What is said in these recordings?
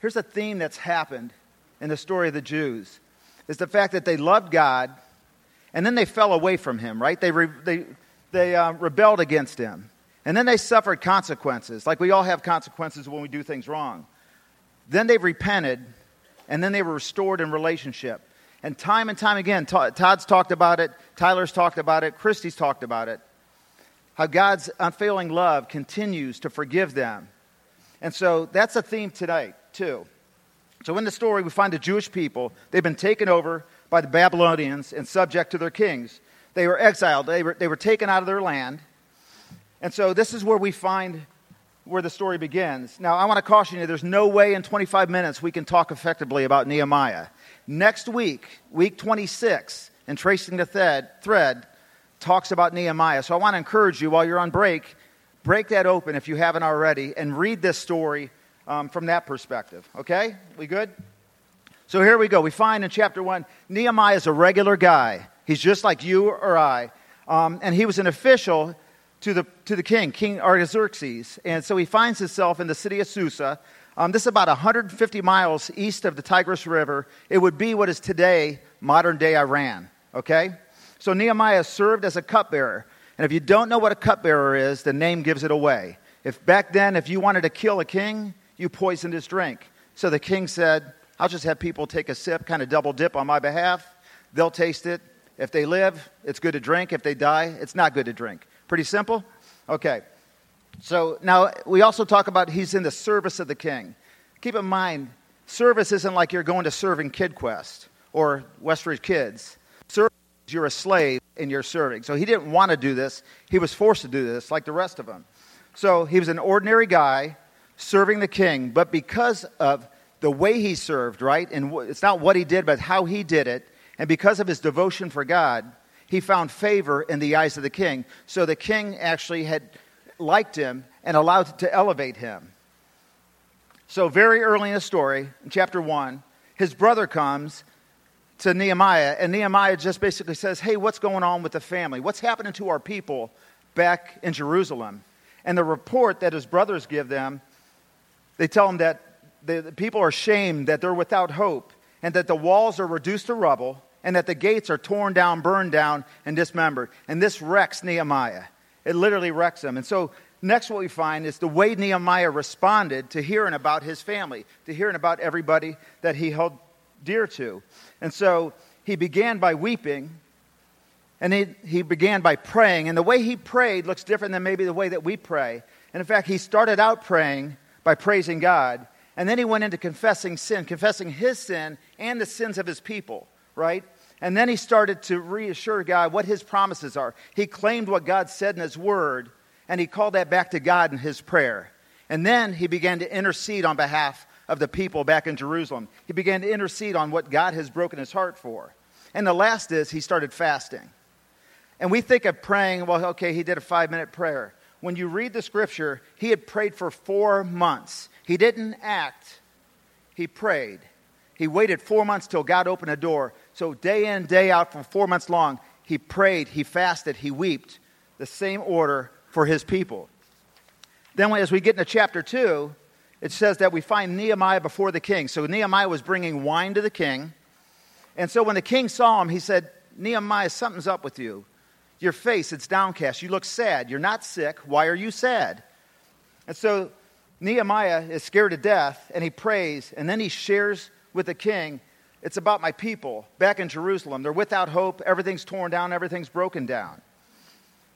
here's a theme that's happened in the story of the Jews is the fact that they loved God and then they fell away from him, right? They, re, they, they uh, rebelled against him. And then they suffered consequences, like we all have consequences when we do things wrong. Then they repented, and then they were restored in relationship. And time and time again, Todd's talked about it, Tyler's talked about it, Christy's talked about it. How God's unfailing love continues to forgive them. And so that's a theme tonight, too. So in the story, we find the Jewish people, they've been taken over by the Babylonians and subject to their kings. They were exiled, they were, they were taken out of their land. And so this is where we find where the story begins. Now, I want to caution you there's no way in 25 minutes we can talk effectively about Nehemiah. Next week, week 26, in Tracing the Thread, thread talks about Nehemiah. So I want to encourage you while you're on break, break that open if you haven't already and read this story um, from that perspective. Okay? We good? So here we go. We find in chapter 1 Nehemiah is a regular guy. He's just like you or I. Um, and he was an official to the, to the king, King Artaxerxes. And so he finds himself in the city of Susa. Um, this is about 150 miles east of the Tigris River. It would be what is today modern day Iran. Okay? So Nehemiah served as a cupbearer. And if you don't know what a cupbearer is, the name gives it away. If back then, if you wanted to kill a king, you poisoned his drink. So the king said, I'll just have people take a sip, kind of double dip on my behalf. They'll taste it. If they live, it's good to drink. If they die, it's not good to drink. Pretty simple? Okay. So now we also talk about he's in the service of the king. Keep in mind, service isn't like you're going to serve in Kid Quest or Westridge Kids. Service, you're a slave and you're serving. So he didn't want to do this. He was forced to do this, like the rest of them. So he was an ordinary guy serving the king, but because of the way he served, right? And it's not what he did, but how he did it. And because of his devotion for God, he found favor in the eyes of the king. So the king actually had liked him and allowed to elevate him. So, very early in the story, in chapter 1, his brother comes to Nehemiah, and Nehemiah just basically says, Hey, what's going on with the family? What's happening to our people back in Jerusalem? And the report that his brothers give them, they tell him that the, people are shamed, that they're without hope, and that the walls are reduced to rubble, and that the gates are torn down, burned down, and dismembered. And this wrecks Nehemiah. It literally wrecks him. And so, next, what we find is the way Nehemiah responded to hearing about his family, to hearing about everybody that he held dear to. And so, he began by weeping, and he, he began by praying. And the way he prayed looks different than maybe the way that we pray. And in fact, he started out praying by praising God, and then he went into confessing sin, confessing his sin and the sins of his people right? And then he started to reassure God what his promises are. He claimed what God said in his word, and he called that back to God in his prayer. And then he began to intercede on behalf of the people back in Jerusalem. He began to intercede on what God has broken his heart for. And the last is he started fasting. And we think of praying, well, okay, he did a five minute prayer. When you read the scripture, he had prayed for four months. He didn't act, he prayed. He waited four months till God opened a door. So, day in, day out, for four months long, he prayed, he fasted, he wept. The same order for his people. Then, as we get into chapter 2, it says that we find Nehemiah before the king. So, Nehemiah was bringing wine to the king. And so, when the king saw him, he said, Nehemiah, something's up with you. Your face, it's downcast. You look sad. You're not sick. Why are you sad? And so, Nehemiah is scared to death, and he prays, and then he shares with the king, it's about my people back in Jerusalem. They're without hope. Everything's torn down, everything's broken down.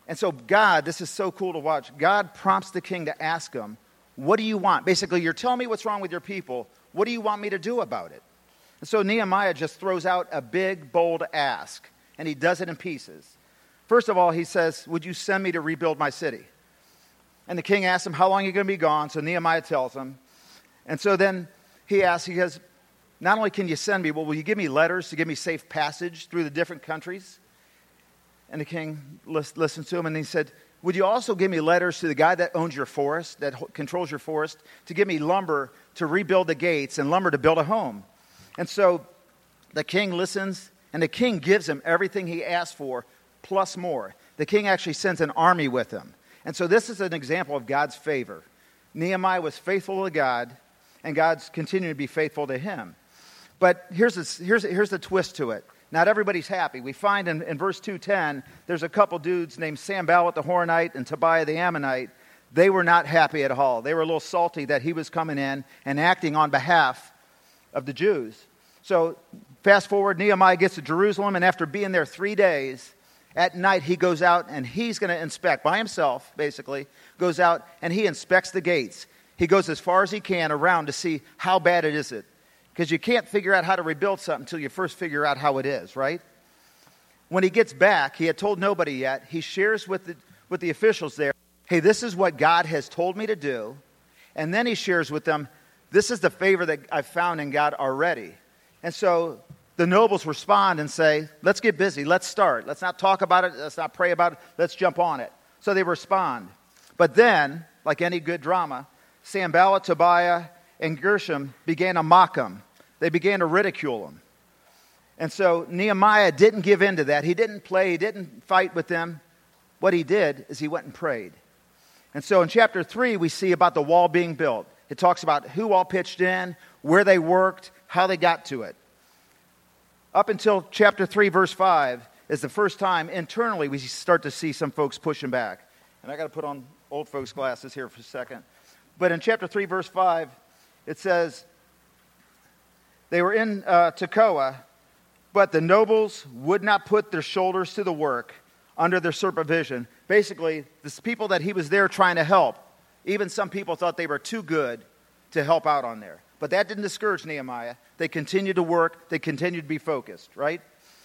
And so, God, this is so cool to watch. God prompts the king to ask him, What do you want? Basically, you're telling me what's wrong with your people. What do you want me to do about it? And so, Nehemiah just throws out a big, bold ask, and he does it in pieces. First of all, he says, Would you send me to rebuild my city? And the king asks him, How long are you going to be gone? So Nehemiah tells him. And so then he asks, He says, not only can you send me, but will you give me letters to give me safe passage through the different countries? And the king listened to him and he said, Would you also give me letters to the guy that owns your forest, that controls your forest, to give me lumber to rebuild the gates and lumber to build a home? And so the king listens, and the king gives him everything he asked for, plus more. The king actually sends an army with him. And so this is an example of God's favor. Nehemiah was faithful to God, and God's continuing to be faithful to him. But here's, here's, here's the twist to it. Not everybody's happy. We find in, in verse 210, there's a couple dudes named Sanballat the Horonite and Tobiah the Ammonite. They were not happy at all. They were a little salty that he was coming in and acting on behalf of the Jews. So, fast forward, Nehemiah gets to Jerusalem, and after being there three days, at night he goes out and he's going to inspect by himself, basically, goes out and he inspects the gates. He goes as far as he can around to see how bad it is it. Because you can't figure out how to rebuild something until you first figure out how it is, right? When he gets back, he had told nobody yet. He shares with the, with the officials there, hey, this is what God has told me to do. And then he shares with them, this is the favor that I've found in God already. And so the nobles respond and say, let's get busy, let's start. Let's not talk about it, let's not pray about it, let's jump on it. So they respond. But then, like any good drama, Sanballat, Tobiah, and Geshem began to mock him. They began to ridicule him. And so Nehemiah didn't give in to that. He didn't play, he didn't fight with them. What he did is he went and prayed. And so in chapter 3, we see about the wall being built. It talks about who all pitched in, where they worked, how they got to it. Up until chapter 3, verse 5, is the first time internally we start to see some folks pushing back. And I got to put on old folks' glasses here for a second. But in chapter 3, verse 5, it says, They were in uh, Tekoa, but the nobles would not put their shoulders to the work under their supervision. Basically, the people that he was there trying to help, even some people thought they were too good to help out on there. But that didn't discourage Nehemiah. They continued to work, they continued to be focused, right?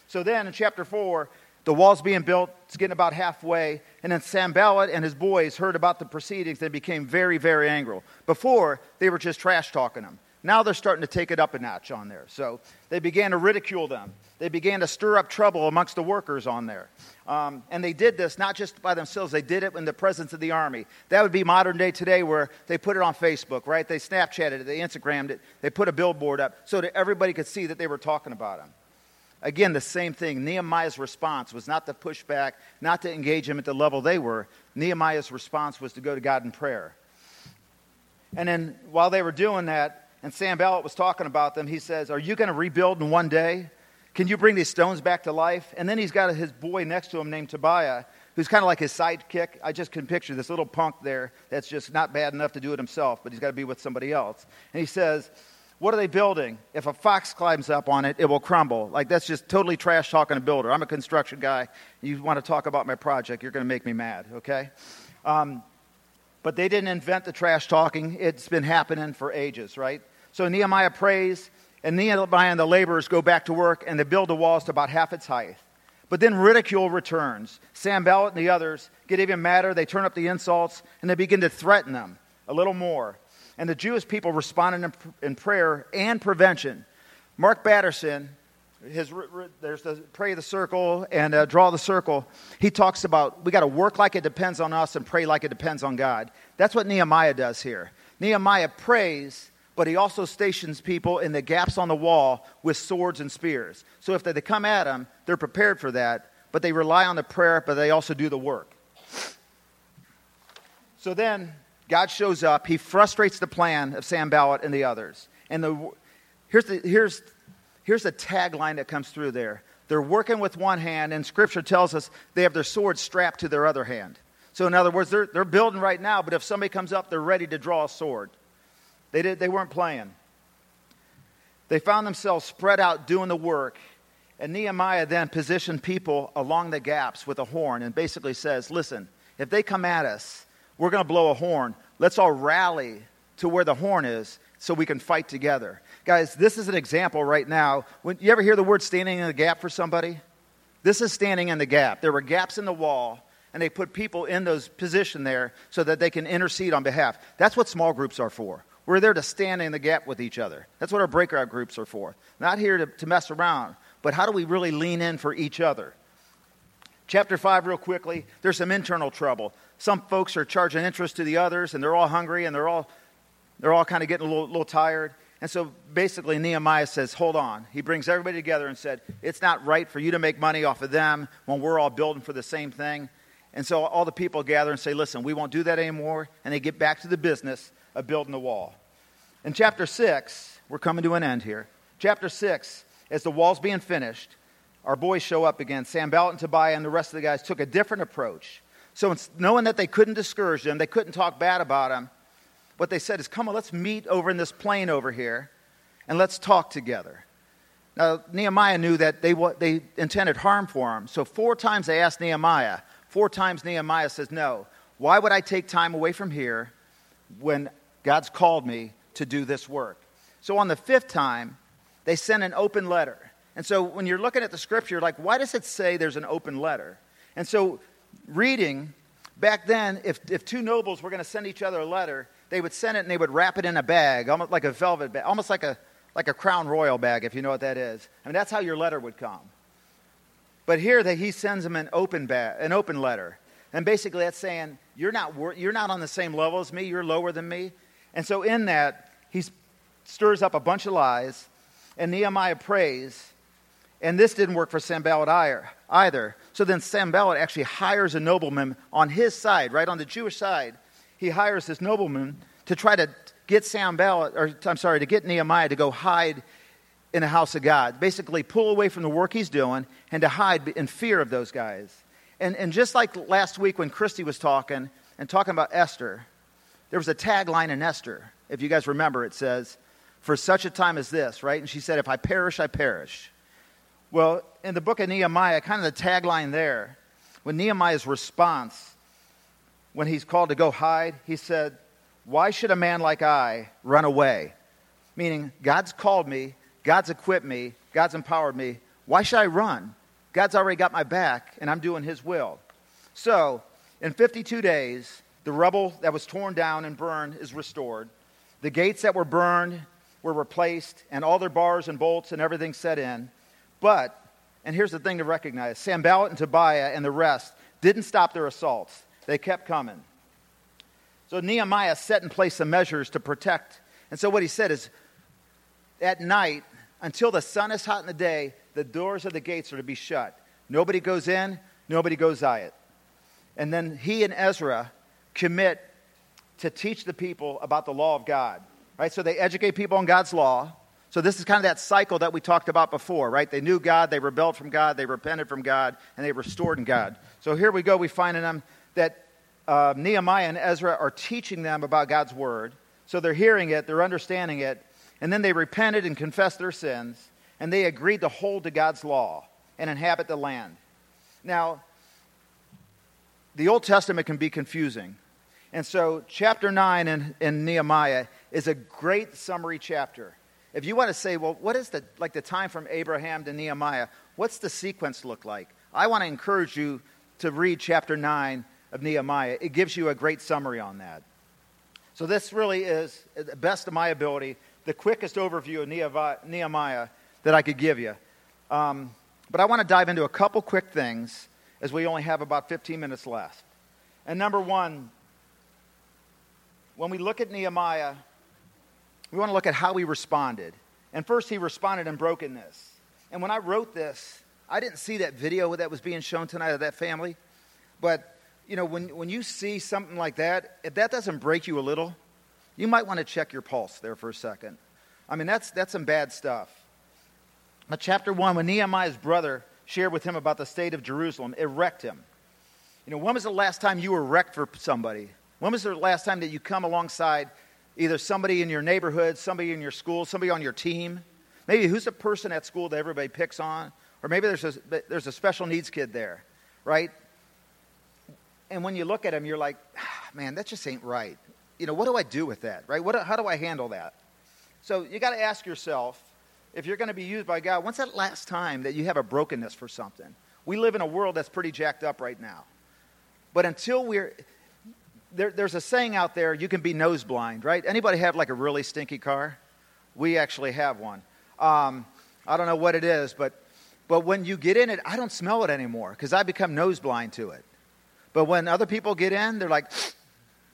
So then in chapter 4, the wall's being built, it's getting about halfway, and then Sanballat and his boys heard about the proceedings and became very, very angry. Before, they were just trash talking them. Now they're starting to take it up a notch on there. So they began to ridicule them. They began to stir up trouble amongst the workers on there. Um, and they did this not just by themselves, they did it in the presence of the army. That would be modern day today where they put it on Facebook, right? They Snapchatted it, they Instagrammed it, they put a billboard up so that everybody could see that they were talking about them. Again, the same thing. Nehemiah's response was not to push back, not to engage him at the level they were. Nehemiah's response was to go to God in prayer. And then while they were doing that, and Sanballat was talking about them, he says, Are you going to rebuild in one day? Can you bring these stones back to life? And then he's got his boy next to him named Tobiah, who's kind of like his sidekick. I just can picture this little punk there that's just not bad enough to do it himself, but he's got to be with somebody else. And he says, what are they building? If a fox climbs up on it, it will crumble. Like, that's just totally trash talking a builder. I'm a construction guy. You want to talk about my project, you're going to make me mad, okay? Um, but they didn't invent the trash talking, it's been happening for ages, right? So Nehemiah prays, and Nehemiah and the laborers go back to work, and they build the walls to about half its height. But then ridicule returns. Sanballat and the others get even madder. They turn up the insults, and they begin to threaten them a little more and the Jewish people responded in prayer and prevention. Mark Batterson, his, there's the pray the circle and uh, draw the circle. He talks about we got to work like it depends on us and pray like it depends on God. That's what Nehemiah does here. Nehemiah prays, but he also stations people in the gaps on the wall with swords and spears. So if they come at him, they're prepared for that, but they rely on the prayer, but they also do the work. So then God shows up. He frustrates the plan of Sanballat and the others. And the, here's, the, here's, here's a tagline that comes through there. They're working with one hand, and Scripture tells us they have their sword strapped to their other hand. So, in other words, they're, they're building right now, but if somebody comes up, they're ready to draw a sword. They, did, they weren't playing. They found themselves spread out doing the work. And Nehemiah then positioned people along the gaps with a horn and basically says, Listen, if they come at us, we're going to blow a horn. Let's all rally to where the horn is so we can fight together. Guys, this is an example right now. When you ever hear the word standing in the gap for somebody? This is standing in the gap. There were gaps in the wall, and they put people in those position there so that they can intercede on behalf. That's what small groups are for. We're there to stand in the gap with each other. That's what our breakout groups are for. Not here to, to mess around, but how do we really lean in for each other? Chapter 5, real quickly, there's some internal trouble some folks are charging interest to the others, and they're all hungry, and they're all, they're all kind of getting a little, little tired. And so basically, Nehemiah says, Hold on. He brings everybody together and said, It's not right for you to make money off of them when we're all building for the same thing. And so all the people gather and say, Listen, we won't do that anymore. And they get back to the business of building the wall. In chapter 6, we're coming to an end here. Chapter 6, as the wall's being finished, our boys show up again. Sam Sanballat and Tobiah and the rest of the guys took a different approach. So, knowing that they couldn't discourage them, they couldn't talk bad about them, what they said is, Come on, let's meet over in this plain over here and let's talk together. Now, Nehemiah knew that they, they intended harm for him. So, four times they asked Nehemiah. Four times Nehemiah says, No. Why would I take time away from here when God's called me to do this work? So, on the fifth time, they sent an open letter. And so, when you're looking at the scripture, like, why does it say there's an open letter? And so, reading, back then, if, if two nobles were going to send each other a letter, they would send it and they would wrap it in a bag, almost like a velvet bag, almost like a, like a crown royal bag, if you know what that is. I mean, that's how your letter would come. But here, that he sends them an open, bag, an open letter. And basically, that's saying, you're not, you're not on the same level as me, you're lower than me. And so, in that, he stirs up a bunch of lies, and Nehemiah prays. And this didn't work for Sanballat either. So then Sanballat actually hires a nobleman on his side, right on the Jewish side. He hires this nobleman to try to get Sanballat, or I'm sorry, to get Nehemiah to go hide in the house of God. Basically, pull away from the work he's doing and to hide in fear of those guys. And, and just like last week when Christy was talking and talking about Esther, there was a tagline in Esther. If you guys remember, it says, For such a time as this, right? And she said, If I perish, I perish. Well, in the book of Nehemiah, kind of the tagline there, when Nehemiah's response, when he's called to go hide, he said, Why should a man like I run away? Meaning, God's called me, God's equipped me, God's empowered me. Why should I run? God's already got my back, and I'm doing his will. So, in 52 days, the rubble that was torn down and burned is restored. The gates that were burned were replaced, and all their bars and bolts and everything set in. But, and here's the thing to recognize Sanballat and Tobiah and the rest didn't stop their assaults, they kept coming. So Nehemiah set in place some measures to protect. And so what he said is at night, until the sun is hot in the day, the doors of the gates are to be shut. Nobody goes in, nobody goes out. And then he and Ezra commit to teach the people about the law of God. Right? So they educate people on God's law. So this is kind of that cycle that we talked about before, right? They knew God, they rebelled from God, they repented from God, and they restored in God. So here we go. We find in them that uh, Nehemiah and Ezra are teaching them about God's word. So they're hearing it, they're understanding it, and then they repented and confessed their sins, and they agreed to hold to God's law and inhabit the land. Now, the Old Testament can be confusing. And so, chapter 9 in, in Nehemiah is a great summary chapter. If you want to say, well, what is the, like the time from Abraham to Nehemiah? What's the sequence look like? I want to encourage you to read chapter 9 of Nehemiah. It gives you a great summary on that. So, this really is, the best of my ability, the quickest overview of Nehemiah that I could give you. Um, but I want to dive into a couple quick things as we only have about 15 minutes left. And number one, when we look at Nehemiah, we want to look at how he responded. And first, he responded in brokenness. And when I wrote this, I didn't see that video that was being shown tonight of that family. But, you know, when, when you see something like that, if that doesn't break you a little, you might want to check your pulse there for a second. I mean, that's, that's some bad stuff. But chapter 1, when Nehemiah's brother shared with him about the state of Jerusalem, it wrecked him. You know, when was the last time you were wrecked for somebody? When was the last time that you come alongside either somebody in your neighborhood, somebody in your school, somebody on your team. Maybe who's the person at school that everybody picks on? Or maybe there's a, there's a special needs kid there, right? And when you look at them, you're like, ah, man, that just ain't right. You know, what do I do with that, right? What, how do I handle that? So you got to ask yourself if you're going to be used by God, when's that last time that you have a brokenness for something? We live in a world that's pretty jacked up right now. But until we're, there, there's a saying out there you can be nose blind right anybody have like a really stinky car we actually have one um, i don't know what it is but but when you get in it i don't smell it anymore because i become nose blind to it but when other people get in they're like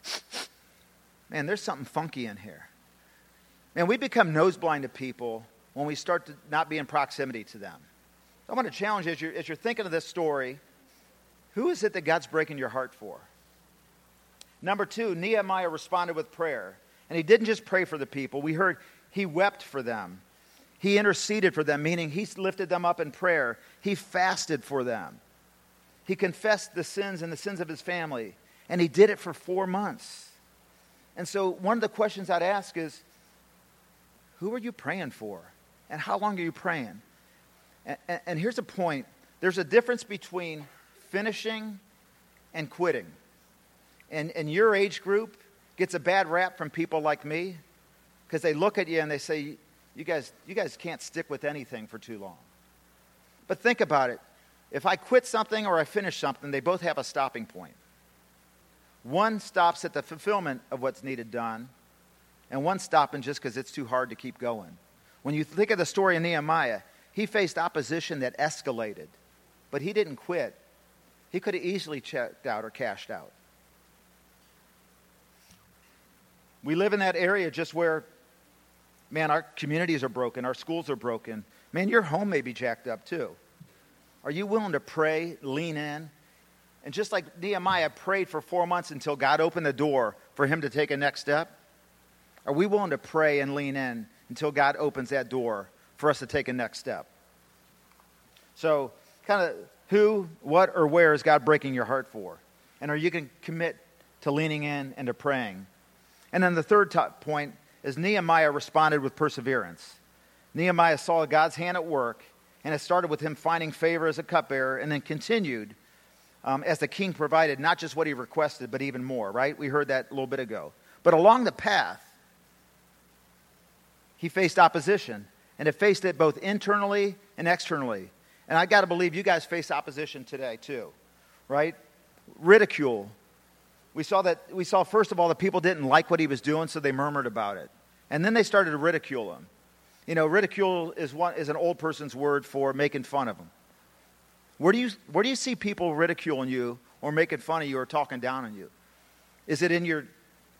man there's something funky in here and we become nose blind to people when we start to not be in proximity to them so i want to challenge you as you're, as you're thinking of this story who is it that god's breaking your heart for Number two, Nehemiah responded with prayer. And he didn't just pray for the people. We heard he wept for them. He interceded for them, meaning he lifted them up in prayer. He fasted for them. He confessed the sins and the sins of his family. And he did it for four months. And so, one of the questions I'd ask is who are you praying for? And how long are you praying? And, and, and here's a point there's a difference between finishing and quitting. And, and your age group gets a bad rap from people like me because they look at you and they say, you guys, you guys can't stick with anything for too long. But think about it. If I quit something or I finish something, they both have a stopping point. One stops at the fulfillment of what's needed done, and one stopping just because it's too hard to keep going. When you think of the story of Nehemiah, he faced opposition that escalated, but he didn't quit. He could have easily checked out or cashed out. We live in that area just where, man, our communities are broken, our schools are broken. Man, your home may be jacked up too. Are you willing to pray, lean in, and just like Nehemiah prayed for four months until God opened the door for him to take a next step, are we willing to pray and lean in until God opens that door for us to take a next step? So, kind of who, what, or where is God breaking your heart for? And are you going to commit to leaning in and to praying? And then the third top point is Nehemiah responded with perseverance. Nehemiah saw God's hand at work, and it started with him finding favor as a cupbearer, and then continued um, as the king provided not just what he requested, but even more, right? We heard that a little bit ago. But along the path, he faced opposition, and it faced it both internally and externally. And I got to believe you guys face opposition today, too, right? Ridicule. We saw that, we saw, first of all, that people didn't like what he was doing, so they murmured about it. And then they started to ridicule him. You know, ridicule is, one, is an old person's word for making fun of them. Where do you, where do you see people ridiculing you or making fun of you or talking down on you? Is it in your,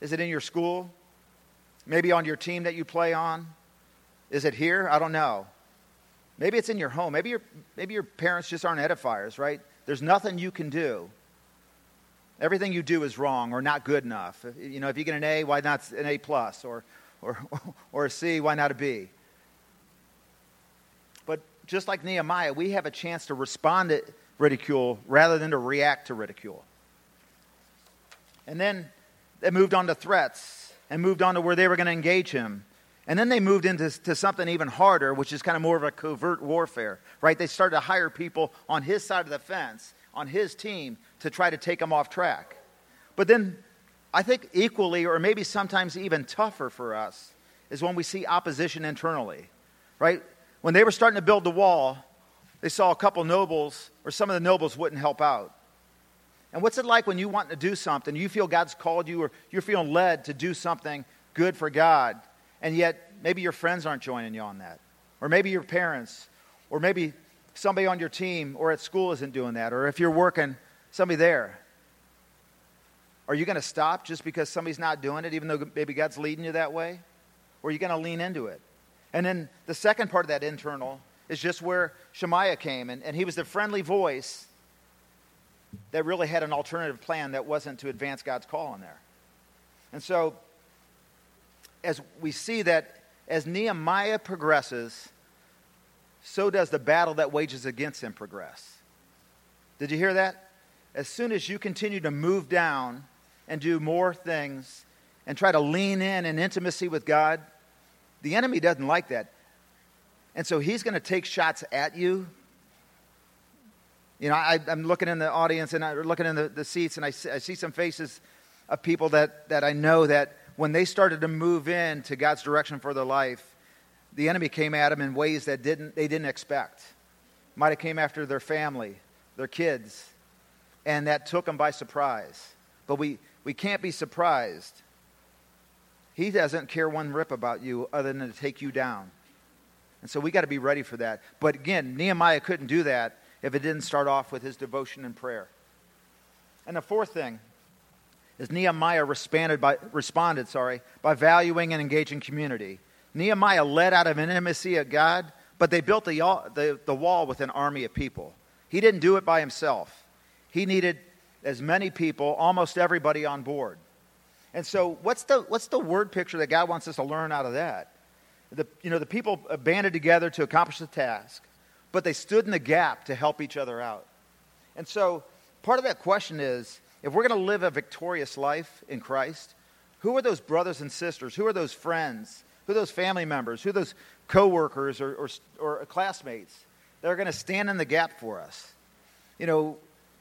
is it in your school? Maybe on your team that you play on? Is it here? I don't know. Maybe it's in your home. Maybe, your maybe your parents just aren't edifiers, right? There's nothing you can do. Everything you do is wrong or not good enough. You know, if you get an A, why not an A plus? Or, or, or a C, why not a B? Just like Nehemiah, we have a chance to respond to ridicule rather than to react to ridicule. And then they moved on to threats and moved on to where they were going to engage him. And then they moved into to something even harder, which is kind of more of a covert warfare, right? They started to hire people on his side of the fence, on his team, to try to take him off track. But then I think equally, or maybe sometimes even tougher for us, is when we see opposition internally, right? When they were starting to build the wall, they saw a couple nobles, or some of the nobles wouldn't help out. And what's it like when you want to do something, you feel God's called you, or you're feeling led to do something good for God, and yet maybe your friends aren't joining you on that? Or maybe your parents, or maybe somebody on your team or at school isn't doing that, or if you're working, somebody there. Are you going to stop just because somebody's not doing it, even though maybe God's leading you that way? Or are you going to lean into it? And then the second part of that internal is just where Shemaiah came, and, and he was the friendly voice that really had an alternative plan that wasn't to advance God's call in there. And so, as we see that as Nehemiah progresses, so does the battle that wages against him progress. Did you hear that? As soon as you continue to move down and do more things and try to lean in in intimacy with God, the enemy doesn't like that. And so he's going to take shots at you. You know, I, am looking in the audience and I'm looking in the, the seats, and I see, I see some faces of people that, that I know that when they started to move in to God's direction for their life, the enemy came at them in ways that didn't, they didn't expect. Might have came after their family, their kids, and that took them by surprise. But we, we can't be surprised he doesn't care one rip about you other than to take you down. And so we got to be ready for that. But again, Nehemiah couldn't do that if it didn't start off with his devotion and prayer. And the fourth thing is Nehemiah responded by, responded, sorry, by valuing and engaging community. Nehemiah led out of intimacy of God, but they built the, the, the wall with an army of people. He didn't do it by himself. He needed as many people, almost everybody on board. And so, what's the, what's the word picture that God wants us to learn out of that? The, you know, the people banded together to accomplish the task, but they stood in the gap to help each other out. And so, part of that question is if we're going to live a victorious life in Christ, who are those brothers and sisters? Who are those friends? Who are those family members? Who are those coworkers or, or, or classmates that are going to stand in the gap for us? You know,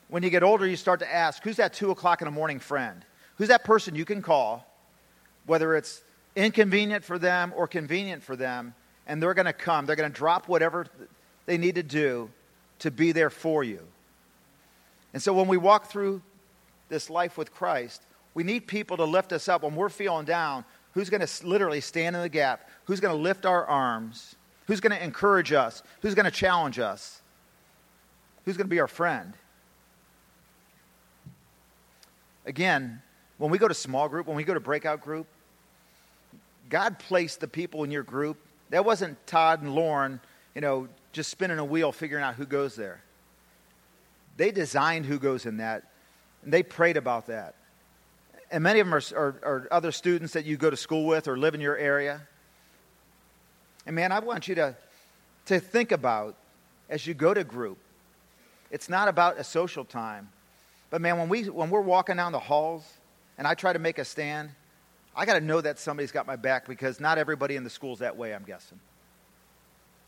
when you get older, you start to ask, who's that two o'clock in the morning friend? Who's that person you can call, whether it's inconvenient for them or convenient for them, and they're going to come. They're going to drop whatever they need to do to be there for you. And so when we walk through this life with Christ, we need people to lift us up when we're feeling down. Who's going to literally stand in the gap? Who's going to lift our arms? Who's going to encourage us? Who's going to challenge us? Who's going to be our friend? Again, when we go to small group, when we go to breakout group, God placed the people in your group. That wasn't Todd and Lauren, you know, just spinning a wheel figuring out who goes there. They designed who goes in that, and they prayed about that. And many of them are, are, are other students that you go to school with or live in your area. And man, I want you to, to think about as you go to group, it's not about a social time. But man, when, we, when we're walking down the halls and I try to make a stand, I got to know that somebody's got my back because not everybody in the school's that way, I'm guessing.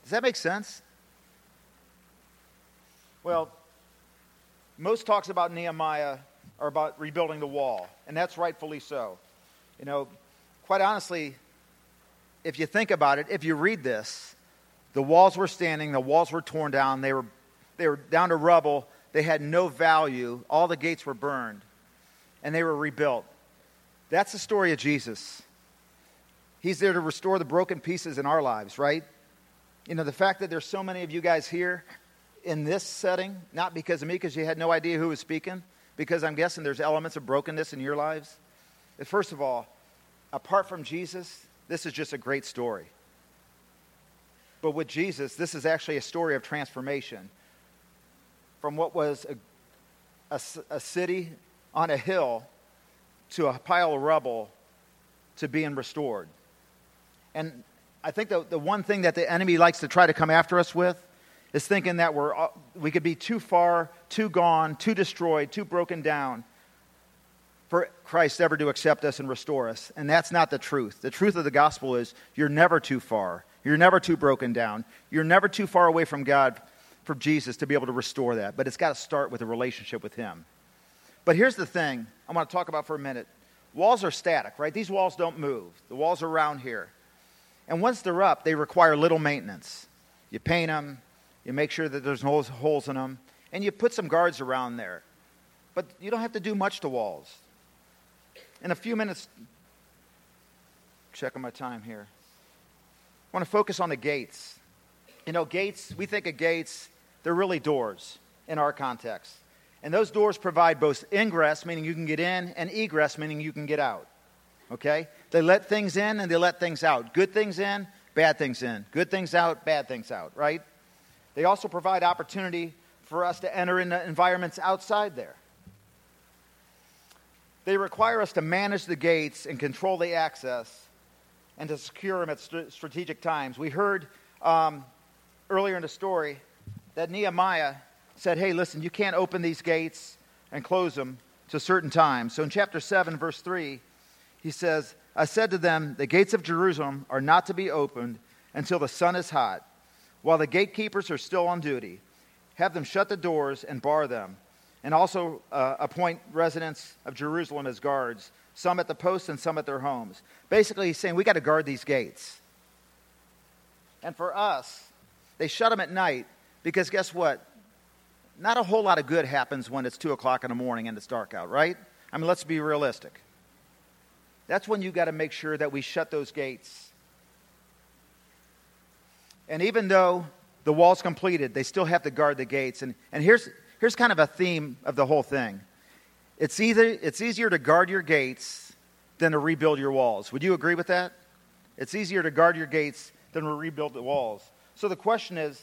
Does that make sense? Well, most talks about Nehemiah are about rebuilding the wall, and that's rightfully so. You know, quite honestly, if you think about it, if you read this, the walls were standing, the walls were torn down, they were, they were down to rubble, they had no value, all the gates were burned, and they were rebuilt. That's the story of Jesus. He's there to restore the broken pieces in our lives, right? You know, the fact that there's so many of you guys here in this setting, not because of me, because you had no idea who was speaking, because I'm guessing there's elements of brokenness in your lives. First of all, apart from Jesus, this is just a great story. But with Jesus, this is actually a story of transformation from what was a, a, a city on a hill to a pile of rubble to being restored. And I think the, the one thing that the enemy likes to try to come after us with is thinking that we're, uh, we could be too far, too gone, too destroyed, too broken down for Christ ever to accept us and restore us. And that's not the truth. The truth of the gospel is you're never too far. You're never too broken down. You're never too far away from God, from Jesus, to be able to restore that. But it's got to start with a relationship with Him. But here's the thing I want to talk about for a minute. Walls are static, right? These walls don't move. The walls are around here. And once they're up, they require little maintenance. You paint them, you make sure that there's no holes in them, and you put some guards around there. But you don't have to do much to walls. In a few minutes, checking my time here. I want to focus on the gates. You know, gates, we think of gates, they're really doors in our context. And those doors provide both ingress, meaning you can get in, and egress, meaning you can get out. Okay? They let things in and they let things out. Good things in, bad things in. Good things out, bad things out, right? They also provide opportunity for us to enter into environments outside there. They require us to manage the gates and control the access and to secure them at st- strategic times. We heard um, earlier in the story that Nehemiah said, hey, listen, you can't open these gates and close them to certain times. So in chapter 7, verse 3, he says, I said to them, The gates of Jerusalem are not to be opened until the sun is hot, while the gatekeepers are still on duty. Have them shut the doors and bar them, and also uh, appoint residents of Jerusalem as guards, some at the posts and some at their homes. Basically, he's saying, We got to guard these gates. And for us, they shut them at night because guess what? Not a whole lot of good happens when it's 2 o'clock in the morning and it's dark out, right? I mean, let's be realistic. That's when you got to make sure that we shut those gates. And even though the wall's completed, they still have to guard the gates. And, and here's, here's kind of a theme of the whole thing it's, either, it's easier to guard your gates than to rebuild your walls. Would you agree with that? It's easier to guard your gates than to rebuild the walls. So the question is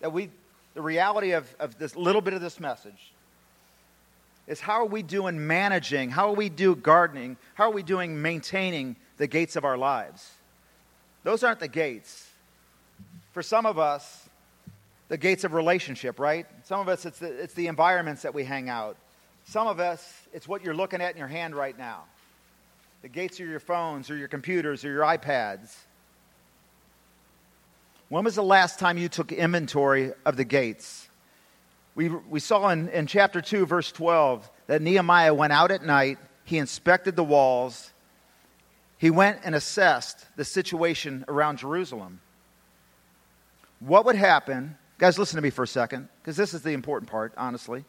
that we the reality of, of this little bit of this message is how are we doing managing? How are we do gardening? How are we doing maintaining the gates of our lives? Those aren't the gates. For some of us, the gates of relationship, right? Some of us, it's the, it's the environments that we hang out. Some of us, it's what you're looking at in your hand right now. The gates are your phones or your computers or your iPads. When was the last time you took inventory of the gates? We, we saw in, in chapter 2, verse 12, that Nehemiah went out at night, he inspected the walls, he went and assessed the situation around Jerusalem. What would happen, guys, listen to me for a second, because this is the important part, honestly.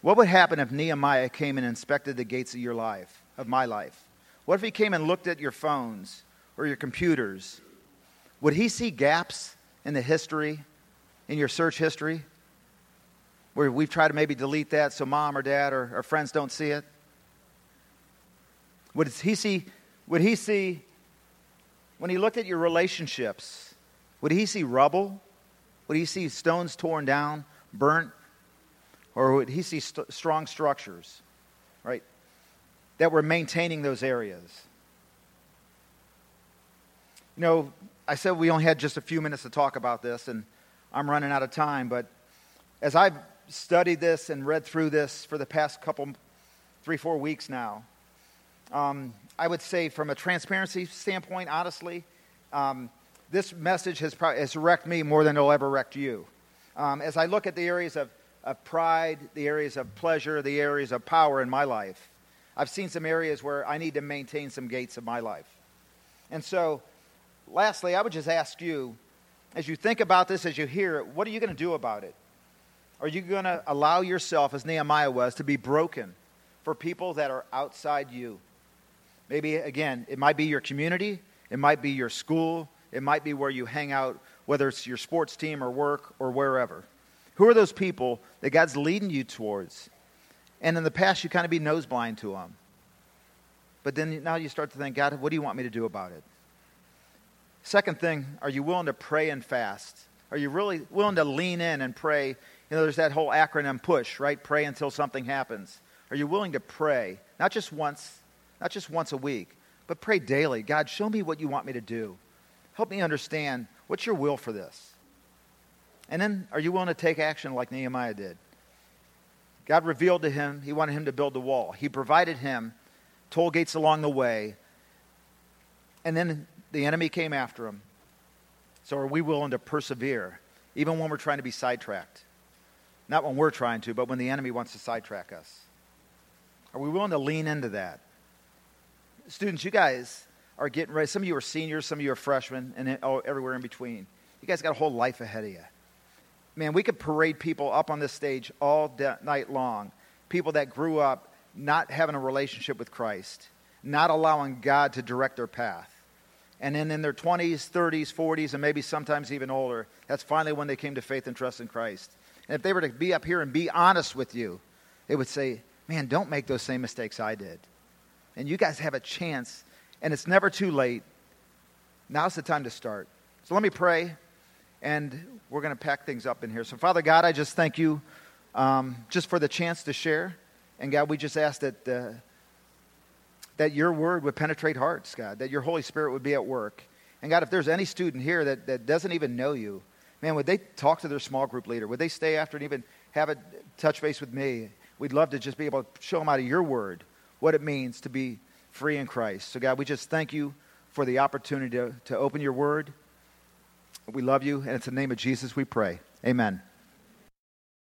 What would happen if Nehemiah came and inspected the gates of your life, of my life? What if he came and looked at your phones or your computers? Would he see gaps in the history, in your search history? Where we've tried to maybe delete that so mom or dad or, or friends don't see it? Would he see, would he see, when he looked at your relationships, would he see rubble? Would he see stones torn down, burnt? Or would he see st- strong structures, right, that were maintaining those areas? You know, I said we only had just a few minutes to talk about this, and I'm running out of time, but as I've studied this and read through this for the past couple, three, four weeks now, um, I would say, from a transparency standpoint, honestly, um, this message has, has wrecked me more than it'll ever wreck you. Um, as I look at the areas of of pride, the areas of pleasure, the areas of power in my life. I've seen some areas where I need to maintain some gates of my life. And so, lastly, I would just ask you, as you think about this, as you hear it, what are you going to do about it? Are you going to allow yourself, as Nehemiah was, to be broken for people that are outside you? Maybe, again, it might be your community, it might be your school, it might be where you hang out, whether it's your sports team or work or wherever. Who are those people that God's leading you towards? And in the past, you kind of be nose blind to them. But then now you start to think, God, what do you want me to do about it? Second thing, are you willing to pray and fast? Are you really willing to lean in and pray? You know, there's that whole acronym push, right? Pray until something happens. Are you willing to pray? Not just once, not just once a week, but pray daily. God, show me what you want me to do. Help me understand what's your will for this. And then, are you willing to take action like Nehemiah did? God revealed to him he wanted him to build the wall. He provided him toll gates along the way. And then the enemy came after him. So, are we willing to persevere, even when we're trying to be sidetracked? Not when we're trying to, but when the enemy wants to sidetrack us. Are we willing to lean into that? Students, you guys are getting ready. Some of you are seniors, some of you are freshmen, and oh, everywhere in between. You guys got a whole life ahead of you man, we could parade people up on this stage all night long. People that grew up not having a relationship with Christ, not allowing God to direct their path. And then in their 20s, 30s, 40s, and maybe sometimes even older, that's finally when they came to faith and trust in Christ. And if they were to be up here and be honest with you, they would say, Man, don't make those same mistakes I did. And you guys have a chance, and it's never too late. Now's the time to start. So let me pray and we're going to pack things up in here. So, Father God, I just thank you um, just for the chance to share. And God, we just ask that, uh, that your word would penetrate hearts, God, that your Holy Spirit would be at work. And God, if there's any student here that, that doesn't even know you, man, would they talk to their small group leader? Would they stay after and even have a touch base with me? We'd love to just be able to show them out of your word what it means to be free in Christ. So, God, we just thank you for the opportunity to, to open your word. We love you, and it's in the name of Jesus we pray. Amen.